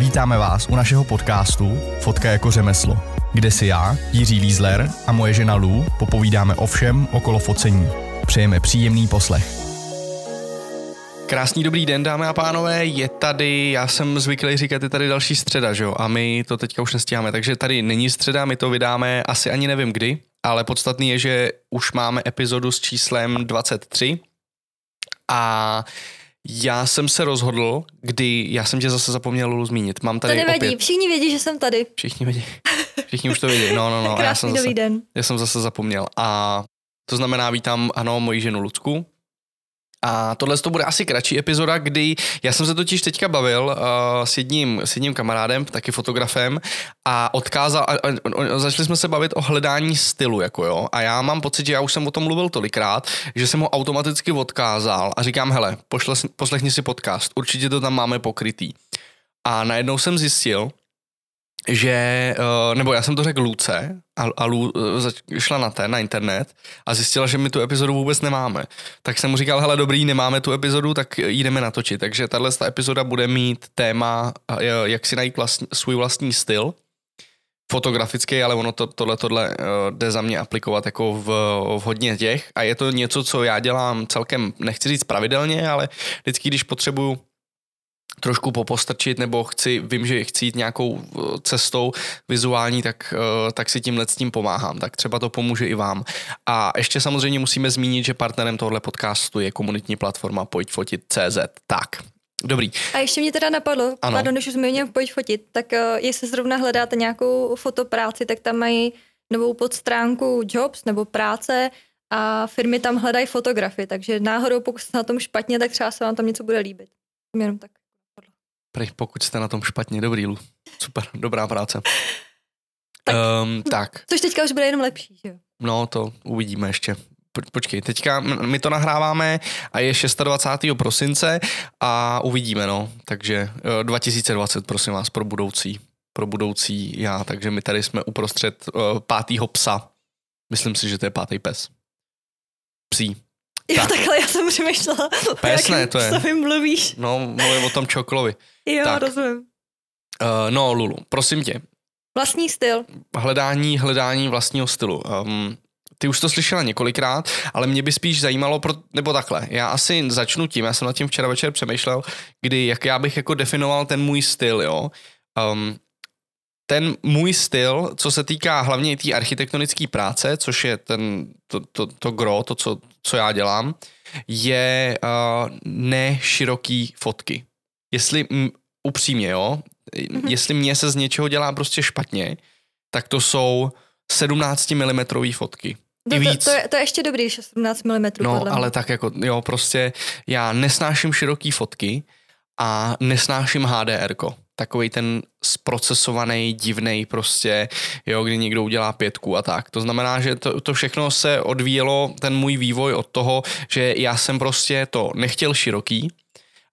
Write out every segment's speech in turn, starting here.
Vítáme vás u našeho podcastu Fotka jako řemeslo, kde si já, Jiří Lízler a moje žena Lou popovídáme o všem okolo focení. Přejeme příjemný poslech. Krásný dobrý den, dámy a pánové, je tady, já jsem zvyklý říkat, je tady další středa, že jo, a my to teďka už nestíháme, takže tady není středa, my to vydáme asi ani nevím kdy, ale podstatný je, že už máme epizodu s číslem 23 a já jsem se rozhodl, kdy, já jsem tě zase zapomněl Lulu zmínit. Mám tady to nevadí, opět... všichni vědí, že jsem tady. Všichni vědí. Všichni už to vědí. No, no, no. Krásný já jsem zase, den. Já jsem zase zapomněl. A to znamená, vítám, ano, moji ženu Lucku. A tohle to bude asi kratší epizoda, kdy já jsem se totiž teďka bavil uh, s, jedním, s jedním kamarádem, taky fotografem, a odkázal, a, a, a, začali jsme se bavit o hledání stylu, jako jo. A já mám pocit, že já už jsem o tom mluvil tolikrát, že jsem ho automaticky odkázal a říkám, hele, pošle, poslechni si podcast, určitě to tam máme pokrytý. A najednou jsem zjistil, že, eh, nebo já jsem to řekl Luce a, a Lu eh, šla na ten, na internet a zjistila, že my tu epizodu vůbec nemáme. Tak jsem mu říkal, hele dobrý, nemáme tu epizodu, tak jdeme natočit. Takže tahle epizoda bude mít téma, eh, jak si najít vlastní, svůj vlastní styl, fotografický, ale ono to, tohle, tohle jde za mě aplikovat jako v, v hodně těch a je to něco, co já dělám celkem, nechci říct pravidelně, ale vždycky, když potřebuju trošku popostrčit, nebo chci, vím, že chci jít nějakou eh, cestou vizuální, tak, eh, tak si tímhle s tím pomáhám. Tak třeba to pomůže i vám. A ještě samozřejmě musíme zmínit, že partnerem tohle podcastu je komunitní platforma Pojď fotit CZ. Tak, Dobrý. A ještě mě teda napadlo, ano. pardon, když už zmínil Pojď fotit, tak uh, jestli zrovna hledáte nějakou fotopráci, tak tam mají novou podstránku Jobs nebo práce a firmy tam hledají fotografy, takže náhodou pokud jste na tom špatně, tak třeba se vám tam něco bude líbit. Jenom tak. Prej, pokud jste na tom špatně, dobrý, Lu. Super, dobrá práce. Tak. Um, tak. Což teďka už bude jenom lepší, že jo? No, to uvidíme ještě. Počkej, teďka my to nahráváme a je 26. prosince a uvidíme, no. Takže 2020, eh, prosím vás, pro budoucí, pro budoucí já. Takže my tady jsme uprostřed uh, pátýho psa. Myslím si, že to je pátý pes. Psí. Jo, tak. takhle já jsem přemýšlela. Pes ne, to je. Mluvíš? No, mluvím o tom čokolovi. Jo, tak. rozumím. Uh, no, Lulu, prosím tě. Vlastní styl. Hledání, hledání vlastního stylu. Um, ty už to slyšela několikrát, ale mě by spíš zajímalo, pro, nebo takhle, já asi začnu tím, já jsem nad tím včera večer přemýšlel, kdy, jak já bych jako definoval ten můj styl, jo. Um, ten můj styl, co se týká hlavně té architektonické práce, což je ten, to, to, to gro, to, co, co já dělám, je uh, neširoký fotky. Jestli m, upřímně, jo, mm-hmm. jestli mě se z něčeho dělá prostě špatně, tak to jsou 17 mm fotky. To. To, to, je, to je ještě dobrý, že 17 mm. No, podle ale tak jako, jo, prostě já nesnáším široký fotky a nesnáším HDR. -ko takový ten zprocesovaný, divný prostě, jo, kdy někdo udělá pětku a tak. To znamená, že to, to všechno se odvíjelo, ten můj vývoj od toho, že já jsem prostě to nechtěl široký,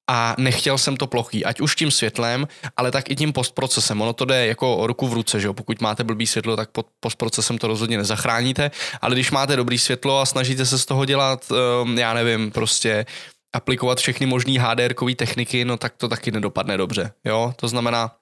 a nechtěl jsem to plochý, ať už tím světlem, ale tak i tím postprocesem. Ono to jde jako ruku v ruce, že jo? Pokud máte blbý světlo, tak pod postprocesem to rozhodně nezachráníte, ale když máte dobrý světlo a snažíte se z toho dělat, um, já nevím, prostě aplikovat všechny možné hdr techniky, no tak to taky nedopadne dobře. Jo? To znamená,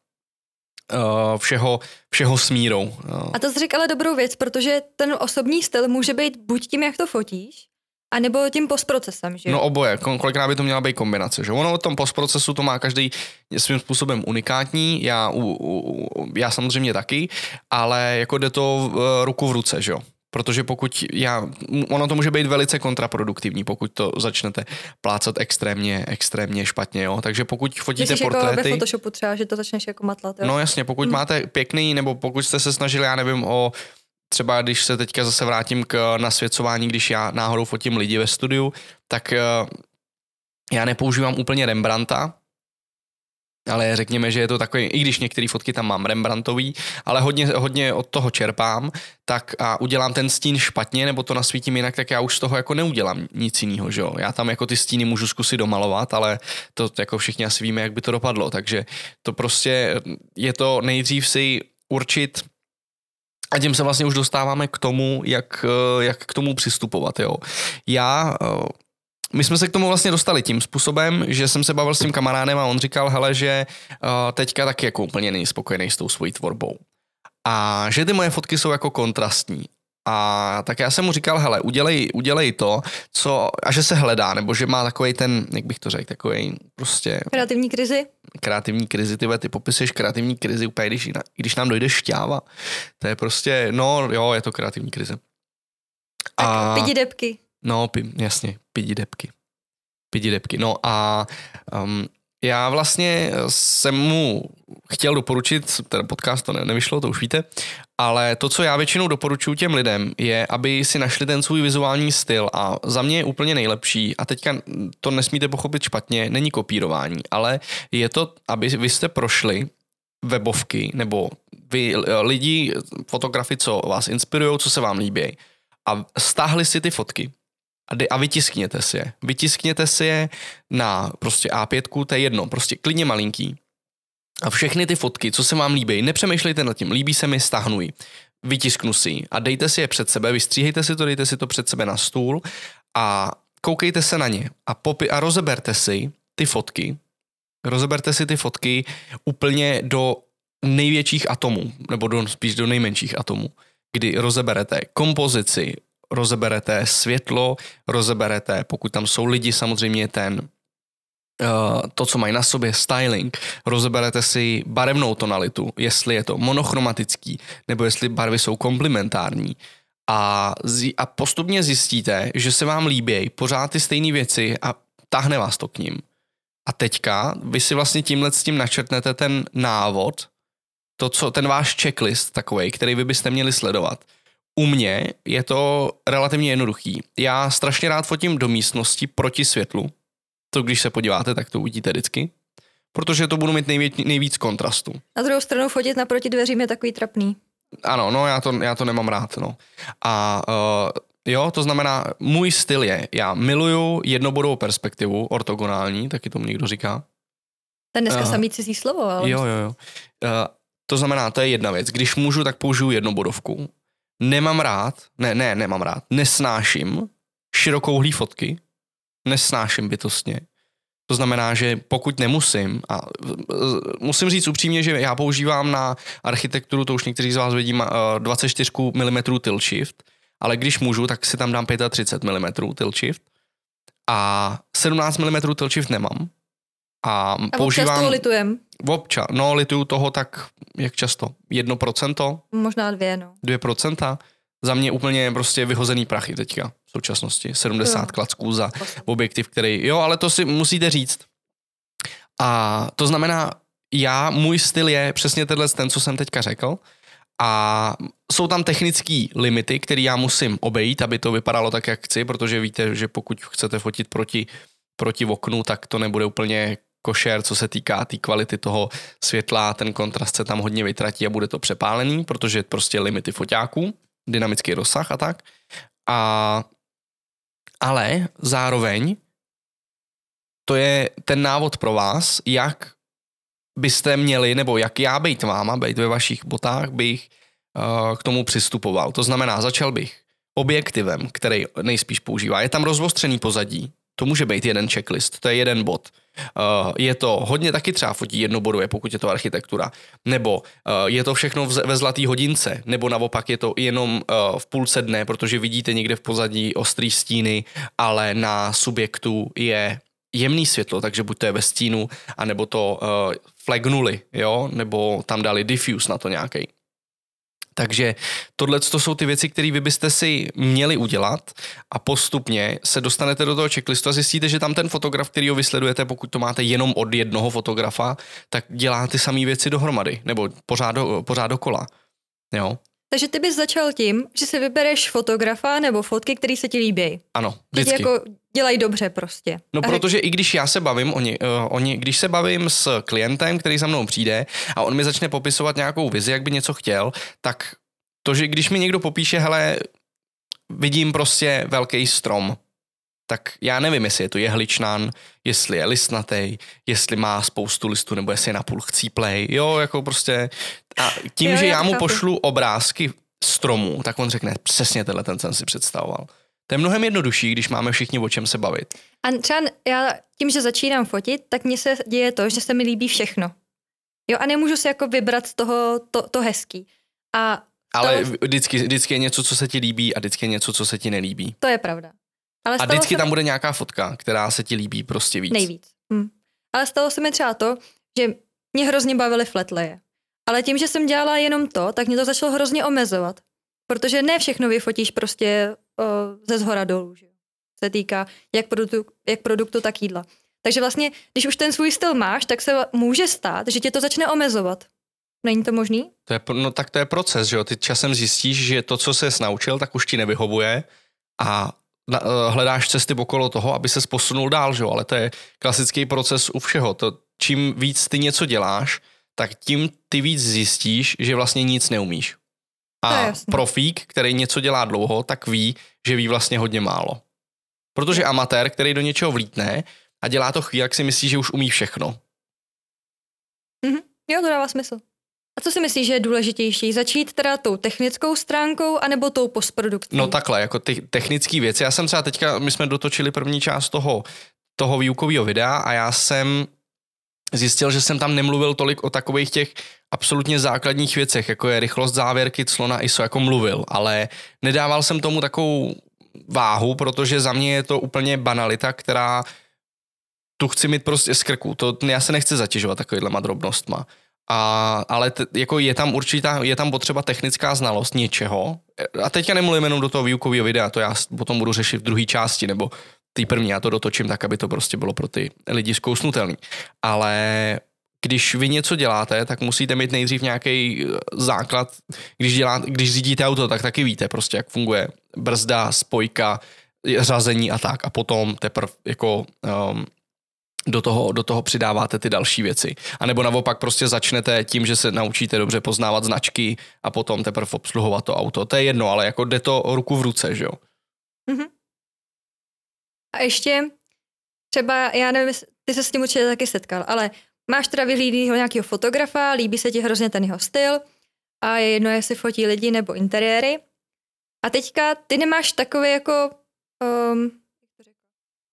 Uh, všeho, všeho s mírou. Uh. A to jsi říkala dobrou věc, protože ten osobní styl může být buď tím, jak to fotíš, a nebo tím postprocesem, že No oboje, kolikrát by to měla být kombinace, že ono v tom postprocesu to má každý svým způsobem unikátní, já, u, u, já samozřejmě taky, ale jako jde to uh, ruku v ruce, že jo protože pokud já, ono to může být velice kontraproduktivní, pokud to začnete plácat extrémně, extrémně špatně, jo. Takže pokud fotíte Myslíš portréty... jako ve Photoshopu třeba, že to začneš jako matlat, jo? No jasně, pokud hmm. máte pěkný, nebo pokud jste se snažili, já nevím, o třeba když se teďka zase vrátím k nasvěcování, když já náhodou fotím lidi ve studiu, tak eh, já nepoužívám úplně Rembrandta, ale řekněme, že je to takový, i když některé fotky tam mám Rembrandtový, ale hodně, hodně od toho čerpám, tak a udělám ten stín špatně, nebo to nasvítím jinak, tak já už z toho jako neudělám nic jiného, že jo. Já tam jako ty stíny můžu zkusit domalovat, ale to jako všichni asi víme, jak by to dopadlo, takže to prostě je to nejdřív si určit a tím se vlastně už dostáváme k tomu, jak, jak k tomu přistupovat, jo. Já my jsme se k tomu vlastně dostali tím způsobem, že jsem se bavil s tím kamarádem a on říkal, hele, že uh, teďka taky jako úplně není spokojený s tou svojí tvorbou. A že ty moje fotky jsou jako kontrastní. A tak já jsem mu říkal, hele, udělej, udělej to, co, a že se hledá, nebo že má takový ten, jak bych to řekl, takový prostě... Kreativní krizi? Kreativní krizi, ty, ty popisuješ kreativní krizi úplně, když, když nám dojde šťáva. To je prostě, no jo, je to kreativní krize. A, pidi depky. No, pi, jasně, pidi depky. Pidi depky. No a um, já vlastně jsem mu chtěl doporučit, ten podcast to ne, nevyšlo, to už víte, ale to, co já většinou doporučuji těm lidem, je, aby si našli ten svůj vizuální styl a za mě je úplně nejlepší a teďka to nesmíte pochopit špatně, není kopírování, ale je to, aby vy jste prošli webovky nebo vy lidi, fotografy, co vás inspirují, co se vám líbí a stáhli si ty fotky a, a vytiskněte si je. Vytiskněte si je na prostě A5, to je jedno, prostě klidně malinký. A všechny ty fotky, co se vám líbí, nepřemýšlejte nad tím, líbí se mi, stahnuj. Vytisknu si a dejte si je před sebe, vystříhejte si to, dejte si to před sebe na stůl a koukejte se na ně a, popi- a rozeberte si ty fotky, rozeberte si ty fotky úplně do největších atomů, nebo do, spíš do nejmenších atomů, kdy rozeberete kompozici, rozeberete světlo, rozeberete, pokud tam jsou lidi, samozřejmě ten Uh, to, co mají na sobě, styling, rozeberete si barevnou tonalitu, jestli je to monochromatický, nebo jestli barvy jsou komplementární. A, a postupně zjistíte, že se vám líbí pořád ty stejné věci a tahne vás to k ním. A teďka vy si vlastně tímhle s tím načrtnete ten návod, to, co, ten váš checklist takový, který vy byste měli sledovat. U mě je to relativně jednoduchý. Já strašně rád fotím do místnosti proti světlu. To když se podíváte, tak to uvidíte vždycky. Protože to budu mít nejvíc, nejvíc kontrastu. Na druhou stranu fotit naproti dveřím je takový trapný. Ano, no já to, já to nemám rád. No. A uh, jo, to znamená, můj styl je, já miluju jednobodovou perspektivu, ortogonální, taky tomu někdo říká. Ten dneska uh, samý cizí slovo, ale... Jo, jo, jo. Uh, to znamená, to je jedna věc. Když můžu, tak použiju jednobodovku nemám rád, ne, ne, nemám rád, nesnáším širokouhlý fotky, nesnáším bytostně. To znamená, že pokud nemusím, a musím říct upřímně, že já používám na architekturu, to už někteří z vás vidí, 24 mm tilt shift, ale když můžu, tak si tam dám 35 mm tilt shift a 17 mm tilt shift nemám. A, a používám... toho litujem? Občas, no lituju toho tak, jak často? Jedno procento? Možná dvě, no. Dvě procenta? Za mě úplně prostě vyhozený prachy teďka v současnosti. 70 jo. klacků za objektiv, který, jo, ale to si musíte říct. A to znamená, já, můj styl je přesně tenhle ten, co jsem teďka řekl. A jsou tam technické limity, které já musím obejít, aby to vypadalo tak, jak chci, protože víte, že pokud chcete fotit proti, proti oknu, tak to nebude úplně košer, co se týká té tý kvality toho světla, ten kontrast se tam hodně vytratí a bude to přepálený, protože prostě limity foťáků, dynamický rozsah a tak. A, ale zároveň to je ten návod pro vás, jak byste měli, nebo jak já být váma, být ve vašich botách, bych uh, k tomu přistupoval. To znamená, začal bych objektivem, který nejspíš používá. Je tam rozvostřený pozadí, to může být jeden checklist, to je jeden bod. Uh, je to hodně taky třeba fotí jednobodově, pokud je to architektura. Nebo uh, je to všechno ve zlatý hodince, nebo naopak je to jenom uh, v půlce dne, protože vidíte někde v pozadí ostrý stíny, ale na subjektu je jemný světlo, takže buď to je ve stínu, anebo to flagnuli, jo, nebo tam dali diffuse na to nějaký. Takže tohle to jsou ty věci, které vy byste si měli udělat a postupně se dostanete do toho checklistu a zjistíte, že tam ten fotograf, který ho vysledujete, pokud to máte jenom od jednoho fotografa, tak dělá ty samé věci dohromady, nebo pořád, do, pořád dokola. Jo? Takže ty bys začal tím, že si vybereš fotografa nebo fotky, které se ti líbí. Ano, vždycky. jako dělají dobře prostě. No a protože i když já se bavím, oni, uh, oni, když se bavím s klientem, který za mnou přijde a on mi začne popisovat nějakou vizi, jak by něco chtěl, tak to, že když mi někdo popíše, hele, vidím prostě velký strom, tak já nevím, jestli je to jehličnan, jestli je listnatý, jestli má spoustu listů, nebo jestli je napůl chcíplej, jo, jako prostě. A tím, jo, že já mu chápu. pošlu obrázky stromů, tak on řekne, přesně tenhle ten jsem si představoval. To je mnohem jednodušší, když máme všichni o čem se bavit. A třeba já tím, že začínám fotit, tak mně se děje to, že se mi líbí všechno. Jo, a nemůžu si jako vybrat z toho to, to hezký. A ale to... vždycky, vždycky je něco, co se ti líbí a vždycky je něco, co se ti nelíbí. To je pravda. Ale a vždycky se... tam bude nějaká fotka, která se ti líbí prostě víc. Nejvíc. Hm. Ale stalo se mi třeba to, že mě hrozně bavily flatleje. Ale tím, že jsem dělala jenom to, tak mě to začalo hrozně omezovat. Protože ne všechno vyfotíš prostě uh, ze zhora dolů. Že? Se týká jak produktu, jak produktu, tak jídla. Takže vlastně, když už ten svůj styl máš, tak se může stát, že tě to začne omezovat. Není to možný? To je, no tak to je proces, že jo. Ty časem zjistíš, že to, co jsi naučil, tak už ti nevyhovuje a hledáš cesty okolo toho, aby se posunul dál, že. Ale to je klasický proces u všeho. To, čím víc ty něco děláš, tak tím ty víc zjistíš, že vlastně nic neumíš. A profík, který něco dělá dlouho, tak ví, že ví vlastně hodně málo. Protože amatér, který do něčeho vlítne a dělá to chvíli, jak si myslí, že už umí všechno. Mm-hmm. Jo, to dává smysl. A co si myslíš, že je důležitější? Začít teda tou technickou stránkou anebo tou postprodukcí? No takhle, jako ty technické věci. Já jsem třeba teďka, my jsme dotočili první část toho, toho výukového videa a já jsem zjistil, že jsem tam nemluvil tolik o takových těch absolutně základních věcech, jako je rychlost závěrky, clo na ISO, jako mluvil, ale nedával jsem tomu takovou váhu, protože za mě je to úplně banalita, která tu chci mít prostě z krku. To, já se nechci zatěžovat takovýhlema drobnostma. A, ale t, jako je tam určitá, je tam potřeba technická znalost něčeho. A teďka nemluvím jenom do toho výukového videa, to já potom budu řešit v druhé části, nebo ty první, já to dotočím tak, aby to prostě bylo pro ty lidi zkousnutelný. Ale když vy něco děláte, tak musíte mít nejdřív nějaký eh, základ. Když, dělá, když řídíte auto, tak taky víte prostě, jak funguje brzda, spojka, řazení a tak. A potom teprve jako um, do toho, do toho přidáváte ty další věci. A nebo naopak prostě začnete tím, že se naučíte dobře poznávat značky a potom teprve obsluhovat to auto. To je jedno, ale jako jde to ruku v ruce, že jo? Mm-hmm. A ještě třeba, já nevím, ty se s tím určitě taky setkal, ale máš teda vyhlídnýho nějakého fotografa, líbí se ti hrozně ten jeho styl a je jedno, jestli fotí lidi nebo interiéry. A teďka ty nemáš takový jako um,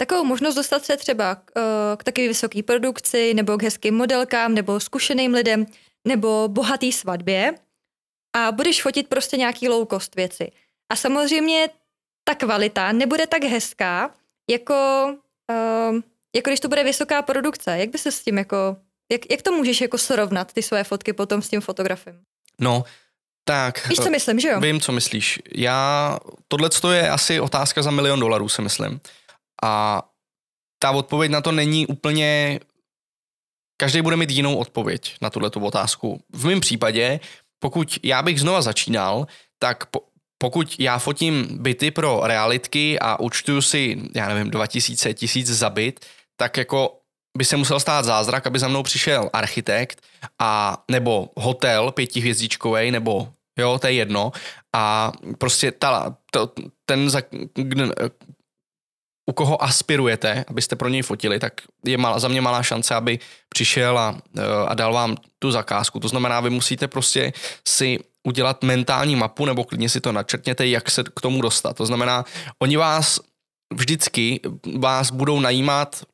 takovou možnost dostat se třeba k, uh, k takové vysoké produkci nebo k hezkým modelkám nebo zkušeným lidem nebo bohatý svatbě a budeš fotit prostě nějaký low cost věci. A samozřejmě ta kvalita nebude tak hezká, jako, uh, jako když to bude vysoká produkce. Jak by se s tím jako, jak, jak to můžeš jako srovnat, ty své fotky potom s tím fotografem? No, tak. Víš, co myslím, že jo? Vím, co myslíš. Já, tohle je asi otázka za milion dolarů, si myslím. A ta odpověď na to není úplně... Každý bude mít jinou odpověď na tuhle otázku. V mém případě, pokud já bych znova začínal, tak po, pokud já fotím byty pro realitky a účtuju si, já nevím, 2000, tisíc za byt, tak jako by se musel stát zázrak, aby za mnou přišel architekt a nebo hotel pětihvězdičkový, nebo jo, to je jedno. A prostě ta, to, ten, za, u koho aspirujete, abyste pro něj fotili, tak je mal, za mě malá šance, aby přišel a, eh, a dal vám tu zakázku. To znamená, vy musíte prostě si udělat mentální mapu, nebo klidně si to načrtněte, jak se k tomu dostat. To znamená, oni vás vždycky vás budou najímat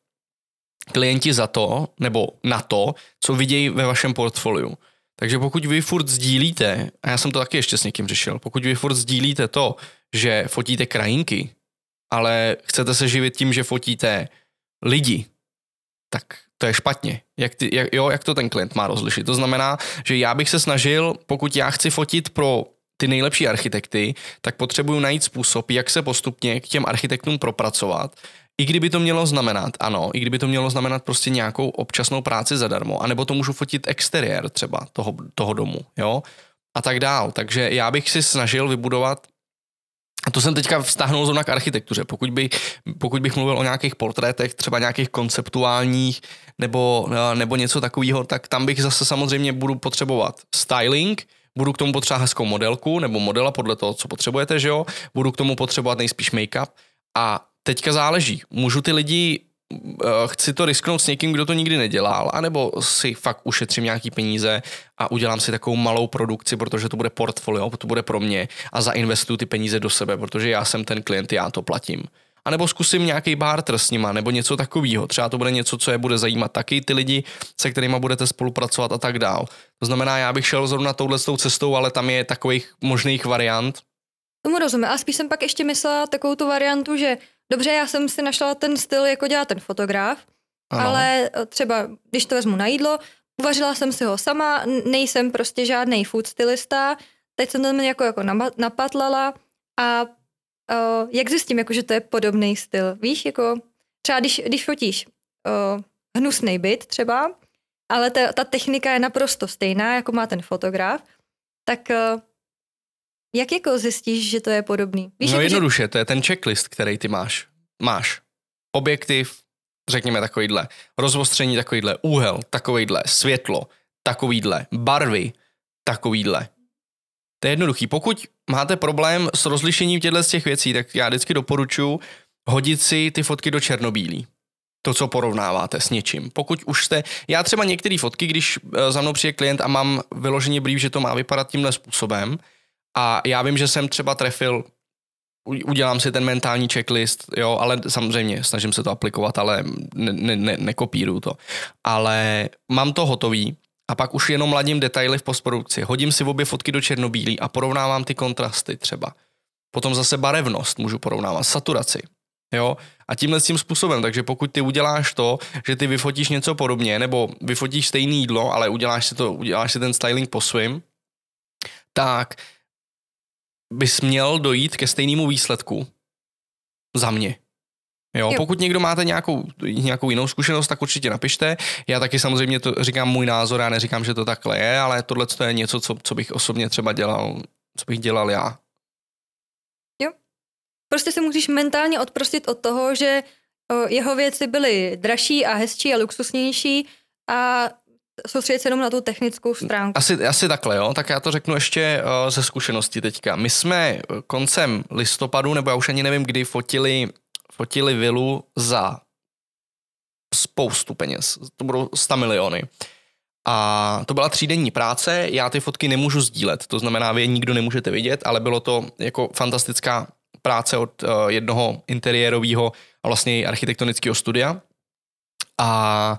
klienti za to, nebo na to, co vidějí ve vašem portfoliu. Takže pokud vy furt sdílíte, a já jsem to taky ještě s někým řešil, pokud vy furt sdílíte to, že fotíte krajinky, ale chcete se živit tím, že fotíte lidi, tak to je špatně. Jak, ty, jak, jo, jak to ten klient má rozlišit? To znamená, že já bych se snažil, pokud já chci fotit pro ty nejlepší architekty, tak potřebuju najít způsob, jak se postupně k těm architektům propracovat. I kdyby to mělo znamenat, ano, i kdyby to mělo znamenat prostě nějakou občasnou práci zadarmo, anebo to můžu fotit exteriér třeba toho, toho domu, jo, a tak dál. Takže já bych si snažil vybudovat to jsem teďka vztahnul zrovna k architektuře. Pokud, by, pokud bych mluvil o nějakých portrétech, třeba nějakých konceptuálních nebo, nebo něco takového, tak tam bych zase samozřejmě budu potřebovat styling, budu k tomu potřebovat hezkou modelku nebo modela podle toho, co potřebujete, že jo? Budu k tomu potřebovat nejspíš make-up a teďka záleží. Můžu ty lidi chci to risknout s někým, kdo to nikdy nedělal, anebo si fakt ušetřím nějaký peníze a udělám si takovou malou produkci, protože to bude portfolio, to bude pro mě a zainvestuju ty peníze do sebe, protože já jsem ten klient, já to platím. A nebo zkusím nějaký barter s nima, nebo něco takového. Třeba to bude něco, co je bude zajímat taky ty lidi, se kterými budete spolupracovat a tak dál. To znamená, já bych šel zrovna touhle cestou, ale tam je takových možných variant. Tomu rozumím. A spíš jsem pak ještě myslela takovou tu variantu, že dobře, já jsem si našla ten styl, jako dělá ten fotograf, ano. ale eh, třeba, když to vezmu na jídlo, uvařila jsem si ho sama, nejsem prostě žádný food stylista, teď jsem to jako, jako napatlala a uh, jak zjistím, jako, že to je podobný styl? Víš, jako třeba když, když fotíš uh, hnusný byt třeba, ale ta, ta technika je naprosto stejná, jako má ten fotograf, tak uh, jak jako zjistíš, že to je podobný? Víš, no jako, jednoduše, že... to je ten checklist, který ty máš. Máš objektiv, řekněme takovýhle, rozostření takovýhle, úhel takovýhle, světlo, takovýhle, barvy takovýhle. To je jednoduchý. Pokud máte problém s rozlišením těchto z těch věcí, tak já vždycky doporučuji hodit si ty fotky do černobílí. To, co porovnáváte s něčím. Pokud už jste, já třeba některé fotky, když eh, za mnou přijde klient a mám vyloženě brief, že to má vypadat tímhle způsobem a já vím, že jsem třeba trefil udělám si ten mentální checklist, jo, ale samozřejmě snažím se to aplikovat, ale ne, ne, ne, nekopíruju to. Ale mám to hotový, a pak už jenom ladím detaily v postprodukci. Hodím si obě fotky do černobílý a porovnávám ty kontrasty třeba. Potom zase barevnost můžu porovnávat, saturaci. Jo? A tímhle tím způsobem, takže pokud ty uděláš to, že ty vyfotíš něco podobně, nebo vyfotíš stejné jídlo, ale uděláš si, to, uděláš si ten styling po svým, tak bys měl dojít ke stejnému výsledku za mě. Jo, jo. Pokud někdo máte nějakou, nějakou jinou zkušenost, tak určitě napište. Já taky samozřejmě to říkám můj názor, já neříkám, že to takhle je, ale tohle je něco, co, co bych osobně třeba dělal, co bych dělal já. Jo. Prostě se musíš mentálně odprostit od toho, že jeho věci byly dražší a hezčí a luxusnější a soustředit se jenom na tu technickou stránku. Asi, asi takhle, jo. Tak já to řeknu ještě uh, ze zkušenosti teďka. My jsme koncem listopadu, nebo já už ani nevím, kdy fotili fotili vilu za spoustu peněz. To budou 100 miliony. A to byla třídenní práce, já ty fotky nemůžu sdílet, to znamená, vy je nikdo nemůžete vidět, ale bylo to jako fantastická práce od uh, jednoho interiérového a vlastně architektonického studia. A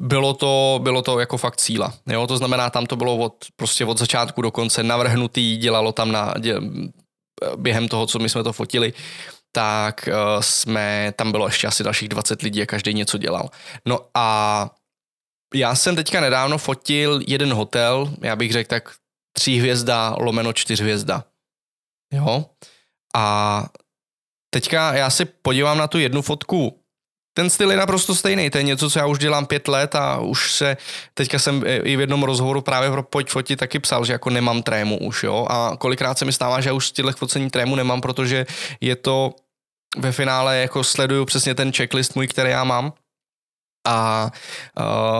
bylo to, bylo to jako fakt síla. Jo? To znamená, tam to bylo od, prostě od začátku do konce navrhnutý, dělalo tam na, dě, během toho, co my jsme to fotili, tak uh, jsme, tam bylo ještě asi dalších 20 lidí a každý něco dělal. No a já jsem teďka nedávno fotil jeden hotel, já bych řekl tak tří hvězda lomeno čtyř hvězda. Jo? A teďka já si podívám na tu jednu fotku ten styl je naprosto stejný, to je něco, co já už dělám pět let a už se, teďka jsem i v jednom rozhovoru právě pro Pojď fotit taky psal, že jako nemám trému už, jo, a kolikrát se mi stává, že já už z těchto focení trému nemám, protože je to ve finále jako sleduju přesně ten checklist můj, který já mám, a,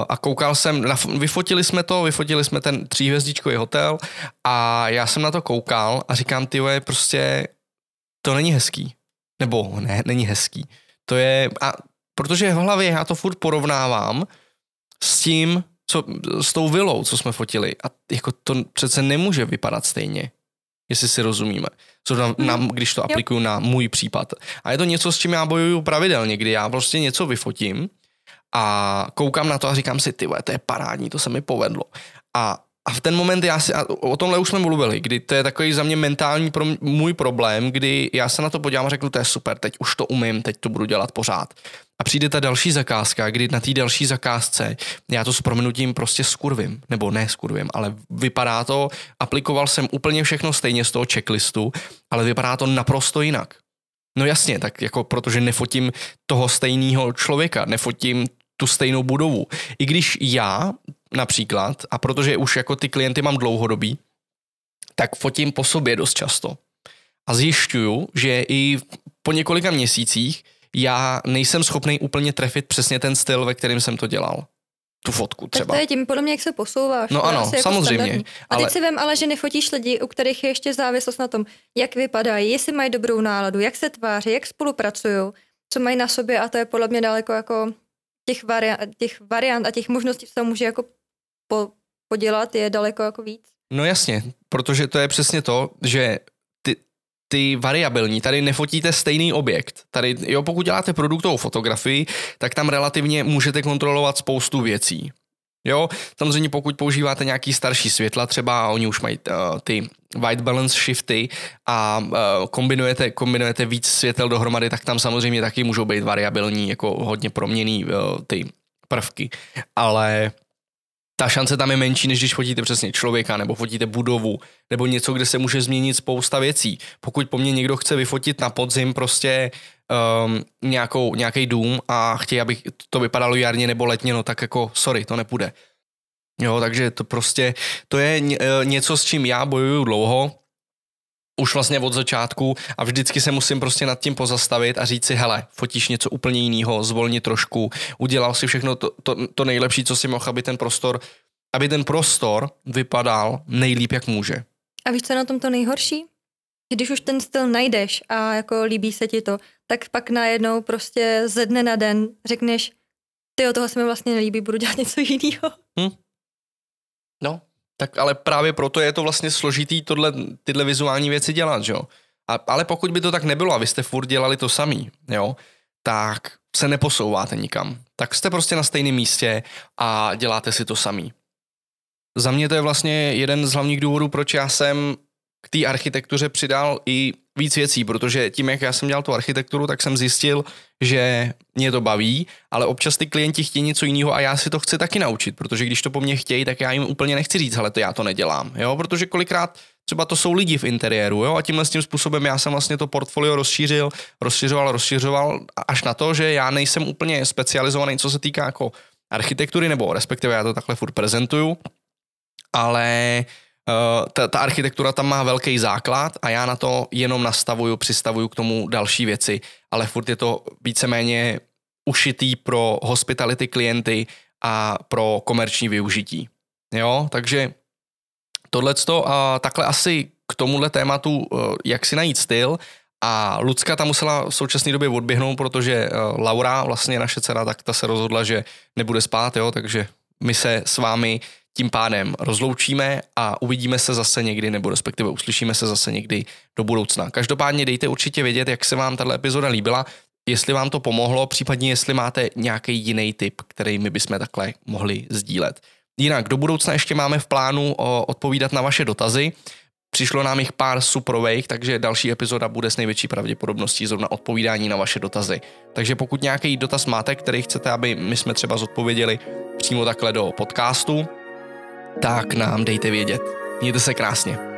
a koukal jsem, na, vyfotili jsme to, vyfotili jsme ten tříhvězdičkový hotel a já jsem na to koukal a říkám, ty prostě to není hezký. Nebo ne, není hezký. To je, a protože v hlavě já to furt porovnávám s tím, co, s tou vilou, co jsme fotili. A jako to přece nemůže vypadat stejně, jestli si rozumíme. Co na, na, hmm. když to aplikuju na můj případ. A je to něco, s čím já bojuju pravidelně, kdy já prostě něco vyfotím a koukám na to a říkám si, ty to je parádní, to se mi povedlo. A a v ten moment já si, o tomhle už jsme mluvili, kdy to je takový za mě mentální pro, můj problém, kdy já se na to podívám a řeknu, to je super, teď už to umím, teď to budu dělat pořád. A přijde ta další zakázka, kdy na té další zakázce já to s prominutím prostě skurvím, nebo ne skurvím, ale vypadá to, aplikoval jsem úplně všechno stejně z toho checklistu, ale vypadá to naprosto jinak. No jasně, tak jako protože nefotím toho stejného člověka, nefotím tu stejnou budovu. I když já například, a protože už jako ty klienty mám dlouhodobý, tak fotím po sobě dost často. A zjišťuju, že i po několika měsících já nejsem schopný úplně trefit přesně ten styl, ve kterém jsem to dělal. Tu fotku třeba. Tak to je tím podle mě, jak se posouváš. No ano, jako samozřejmě. Standardní. A teď ale... si vím ale, že nefotíš lidi, u kterých je ještě závislost na tom, jak vypadají, jestli mají dobrou náladu, jak se tváří, jak spolupracují. co mají na sobě a to je podle mě daleko jako těch, variant, těch variant a těch možností, co tam může jako po, podělat, je daleko jako víc. No jasně, protože to je přesně to, že ty, ty variabilní, tady nefotíte stejný objekt. Tady, jo, pokud děláte produktovou fotografii, tak tam relativně můžete kontrolovat spoustu věcí. Jo, samozřejmě pokud používáte nějaký starší světla třeba, oni už mají uh, ty white balance shifty a uh, kombinujete, kombinujete víc světel dohromady, tak tam samozřejmě taky můžou být variabilní, jako hodně proměný uh, ty prvky. Ale ta šance tam je menší, než když fotíte přesně člověka, nebo fotíte budovu, nebo něco, kde se může změnit spousta věcí. Pokud po mně někdo chce vyfotit na podzim prostě um, nějakou, nějaký dům a chtějí, aby to vypadalo jarně nebo letně, no tak jako sorry, to nepůjde. Jo, takže to prostě, to je e, něco, s čím já bojuju dlouho, už vlastně od začátku a vždycky se musím prostě nad tím pozastavit a říct si, hele, fotíš něco úplně jiného, zvolni trošku, udělal si všechno to, to, to nejlepší, co si mohl, aby ten prostor, aby ten prostor vypadal nejlíp, jak může. A víš, co je na tom to nejhorší? Když už ten styl najdeš a jako líbí se ti to, tak pak najednou prostě ze dne na den řekneš, ty toho se mi vlastně nelíbí, budu dělat něco jiného. Hm. No, tak ale právě proto je to vlastně složitý tohle, tyhle vizuální věci dělat, jo. A, ale pokud by to tak nebylo a vy jste furt dělali to samý, jo, tak se neposouváte nikam. Tak jste prostě na stejném místě a děláte si to samý. Za mě to je vlastně jeden z hlavních důvodů, proč já jsem k té architektuře přidal i víc věcí, protože tím, jak já jsem dělal tu architekturu, tak jsem zjistil, že mě to baví, ale občas ty klienti chtějí něco jiného a já si to chci taky naučit, protože když to po mně chtějí, tak já jim úplně nechci říct, ale to já to nedělám, jo, protože kolikrát třeba to jsou lidi v interiéru, jo, a tímhle s tím způsobem já jsem vlastně to portfolio rozšířil, rozšiřoval, rozšiřoval až na to, že já nejsem úplně specializovaný, co se týká jako architektury, nebo respektive já to takhle furt prezentuju, ale ta, ta architektura tam má velký základ a já na to jenom nastavuju, přistavuju k tomu další věci, ale furt je to víceméně ušitý pro hospitality klienty a pro komerční využití. Jo, takže tohleto a takhle asi k tomuhle tématu, uh, jak si najít styl, a Lucka tam musela v současné době odběhnout, protože uh, Laura, vlastně naše dcera, tak ta se rozhodla, že nebude spát, jo, takže my se s vámi tím pádem rozloučíme a uvidíme se zase někdy, nebo respektive uslyšíme se zase někdy do budoucna. Každopádně dejte určitě vědět, jak se vám tato epizoda líbila, jestli vám to pomohlo, případně jestli máte nějaký jiný tip, který my bychom takhle mohli sdílet. Jinak do budoucna ještě máme v plánu odpovídat na vaše dotazy. Přišlo nám jich pár suprových, takže další epizoda bude s největší pravděpodobností zrovna odpovídání na vaše dotazy. Takže pokud nějaký dotaz máte, který chcete, aby my jsme třeba zodpověděli přímo takhle do podcastu, tak nám dejte vědět. Mějte se krásně.